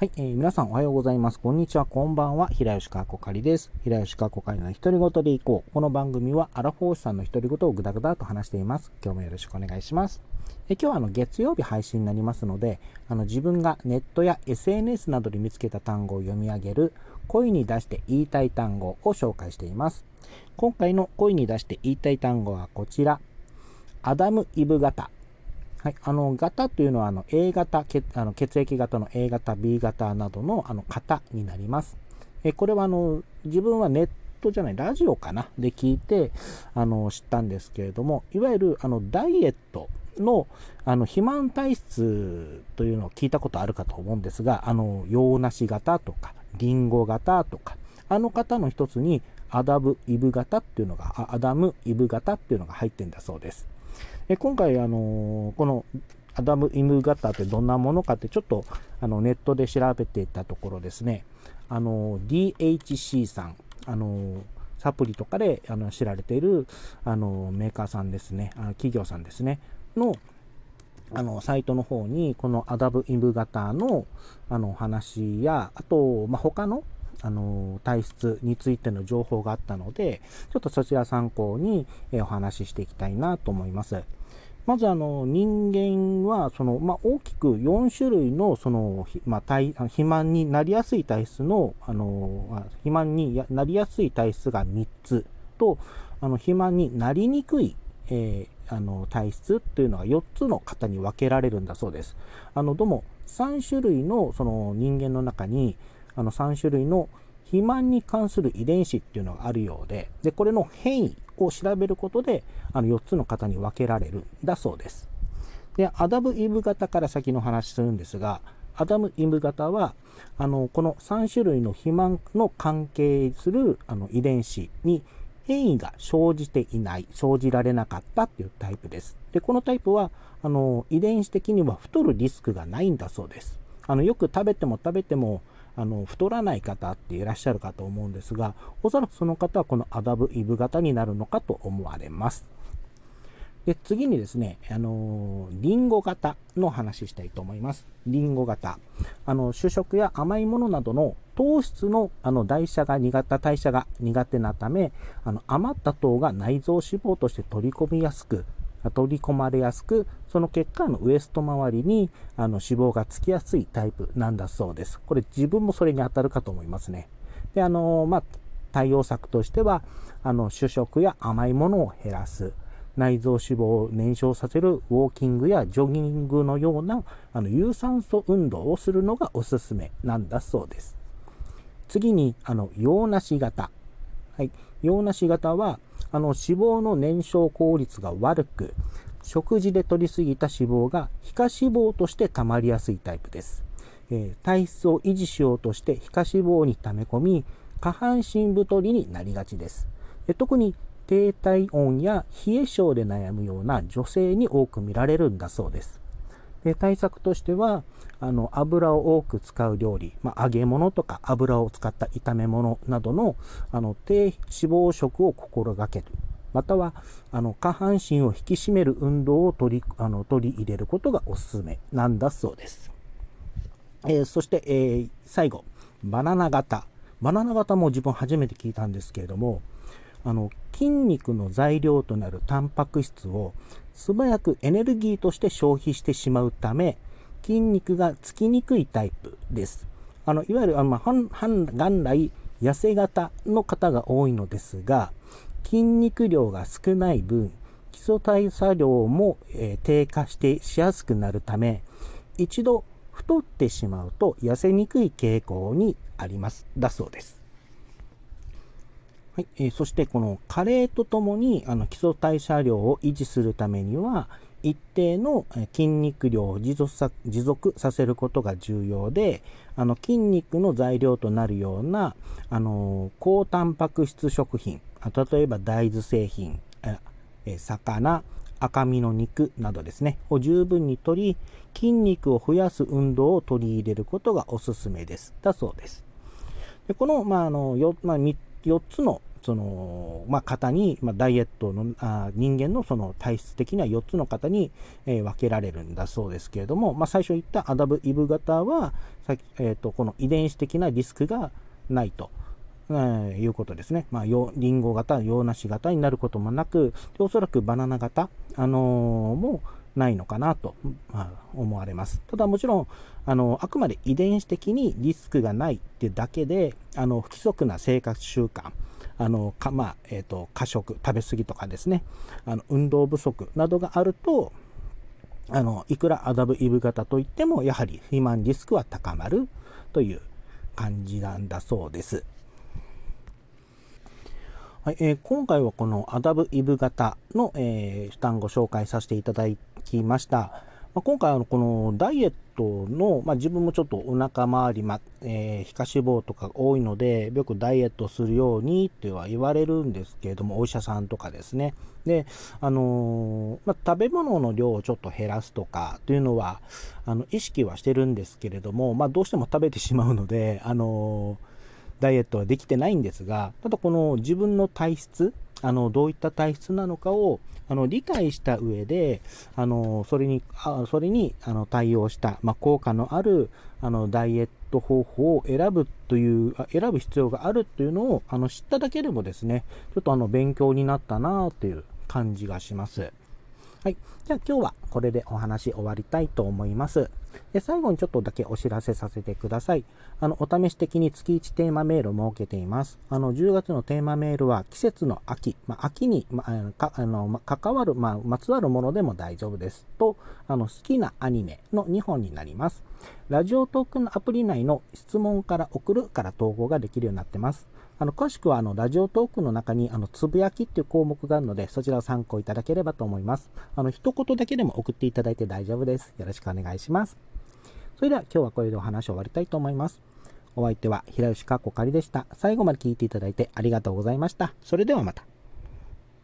はい、えー、皆さんおはようございます。こんにちは、こんばんは。平吉川こかりです。平吉川こかりの独り言でいこう。この番組はアラフォーシさんの独り言をぐだぐだと話しています。今日もよろしくお願いします。え今日はあの月曜日配信になりますので、あの自分がネットや SNS などで見つけた単語を読み上げる声に出して言いたい単語を紹介しています。今回の声に出して言いたい単語はこちら。アダム・イブ型。はい、あの型というのはあの A 型血あの血液型の A 型 B 型などのあの型になります。えこれはあの自分はネットじゃないラジオかなで聞いてあの知ったんですけれどもいわゆるあのダイエットのあの肥満体質というのを聞いたことあるかと思うんですがあの洋梨型とかリンゴ型とかあの方の一つにアダム・イブ型っていうのがアダム・イブ型っていうのが入ってんだそうです。え今回、あのこのアダム・イヴ型ってどんなものかってちょっとあのネットで調べていたところですね、あの DHC さん、あのサプリとかであの知られているあのメーカーさんですね、あの企業さんですね、のあのサイトの方にこのアダム・イヴ型のあの話や、あと、まあ、他のあの体質についての情報があったので、ちょっとそちら参考にお話ししていきたいなと思います。まずあの人間はその、まあ、大きく4種類のその、まあ、体肥満になりやすい体質のあの肥満になりやすい体質が3つとあの肥満になりにくい、えー、あの体質っていうのが4つの方に分けられるんだそうです。あのどうも3種類のその人間の中にあの3種類の肥満に関する遺伝子っていうのがあるようで、で、これの変異を調べることで、あの4つの型に分けられるんだそうです。で、アダム・イブ型から先の話するんですが、アダム・イブ型は、あの、この3種類の肥満の関係するあの遺伝子に変異が生じていない、生じられなかったっていうタイプです。で、このタイプは、あの、遺伝子的には太るリスクがないんだそうです。あの、よく食べても食べても、あの太らない方っていらっしゃるかと思うんですが、おそらくその方はこのアダブ・イブ型になるのかと思われます。で次にですね、あのリンゴ型の話したいと思います。リンゴ型。あの主食や甘いものなどの糖質のあの代謝が苦手、代謝が苦手なため、あの余った糖が内臓脂肪として取り込みやすく、取り込まれやすく、その結果、のウエスト周りにあの脂肪がつきやすいタイプなんだそうです。これ自分もそれに当たるかと思いますね。で、あの、まあ、対応策としては、あの、主食や甘いものを減らす。内臓脂肪を燃焼させるウォーキングやジョギングのようなあの有酸素運動をするのがおすすめなんだそうです。次に、あの、洋梨型。はい。洋梨型は、あの、脂肪の燃焼効率が悪く、食事で摂りすぎた脂肪が皮下脂肪として溜まりやすいタイプです。えー、体質を維持しようとして皮下脂肪に溜め込み、下半身太りになりがちです。え特に低体温や冷え性で悩むような女性に多く見られるんだそうです。で対策としてはあの油を多く使う料理、まあ、揚げ物とか油を使った炒め物などのあの低脂肪食を心がける。またはあの下半身を引き締める運動を取りあの取り入れることがおすすめ。なんだそうです、えー、そして、えー、最後。バナナ型。バナナ型も自分初めて聞いたんですけれどもあの筋肉の材料となるタンパク質を素早くエネルギーとして消費してしまうため筋肉がつきにくいタイプです。あのいわゆるあの、まあ、元来痩せ型の方が多いのですが筋肉量が少ない分基礎代謝量も、えー、低下してしやすくなるため一度太ってしまうと痩せにくい傾向にありますだそうです。はいえー、そしてこの加齢とともにあの基礎代謝量を維持するためには一定の筋肉量を持続さ持続させることが重要であの筋肉の材料となるようなあの高タンパク質食品例えば大豆製品魚赤身の肉などですねを十分にとり筋肉を増やす運動を取り入れることがおすすめです。だそうです。でこの,、まああのよまあ、3 4つのその、まあ、型に、まあ、ダイエットのあ人間のその体質的には4つの型に、えー、分けられるんだそうですけれども、まあ、最初言ったアダブ・イブ型はさっき、えーと、この遺伝子的なリスクがないと。え、いうことですね。まあ、リンゴ型、洋梨型になることもなく、おそらくバナナ型、あのー、もないのかなと、ま、思われます。ただもちろん、あの、あくまで遺伝子的にリスクがないってだけで、あの、不規則な生活習慣、あの、か、まあ、えっ、ー、と、過食、食べ過ぎとかですね、あの、運動不足などがあると、あの、いくらアダブイブ型といっても、やはり肥満リスクは高まるという感じなんだそうです。はいえー、今回はこのアダブイブ型の、えー、負担ご紹介させていただきました。まあ、今回はこのダイエットの、まあ、自分もちょっとお腹周り、まえー、皮下脂肪とか多いので、よくダイエットするようにっては言われるんですけれども、お医者さんとかですね。で、あのー、まあ、食べ物の量をちょっと減らすとかというのは、あの、意識はしてるんですけれども、ま、どうしても食べてしまうので、あのーダイエットはできてないんですが、ただこの自分の体質、あの、どういった体質なのかを、あの、理解した上で、あの、それに、あそれに、あの、対応した、まあ、効果のある、あの、ダイエット方法を選ぶという、選ぶ必要があるというのを、あの、知っただけでもですね、ちょっとあの、勉強になったなという感じがします。はい。じゃあ今日はこれでお話終わりたいと思います。で最後にちょっとだけお知らせさせてください。あの、お試し的に月1テーマメールを設けています。あの、10月のテーマメールは季節の秋、まあ、秋に、まあ、かあの、ま、関わる、まあ、まつわるものでも大丈夫です。と、あの、好きなアニメの2本になります。ラジオトークのアプリ内の質問から送るから投稿ができるようになってます。あの、詳しくは、あの、ラジオトークの中に、あの、つぶやきっていう項目があるので、そちらを参考いただければと思います。あの、一言だけでも送っていただいて大丈夫です。よろしくお願いします。それでは今日はこれでお話を終わりたいと思います。お相手は平吉かっこかりでした。最後まで聞いていただいてありがとうございました。それではまた。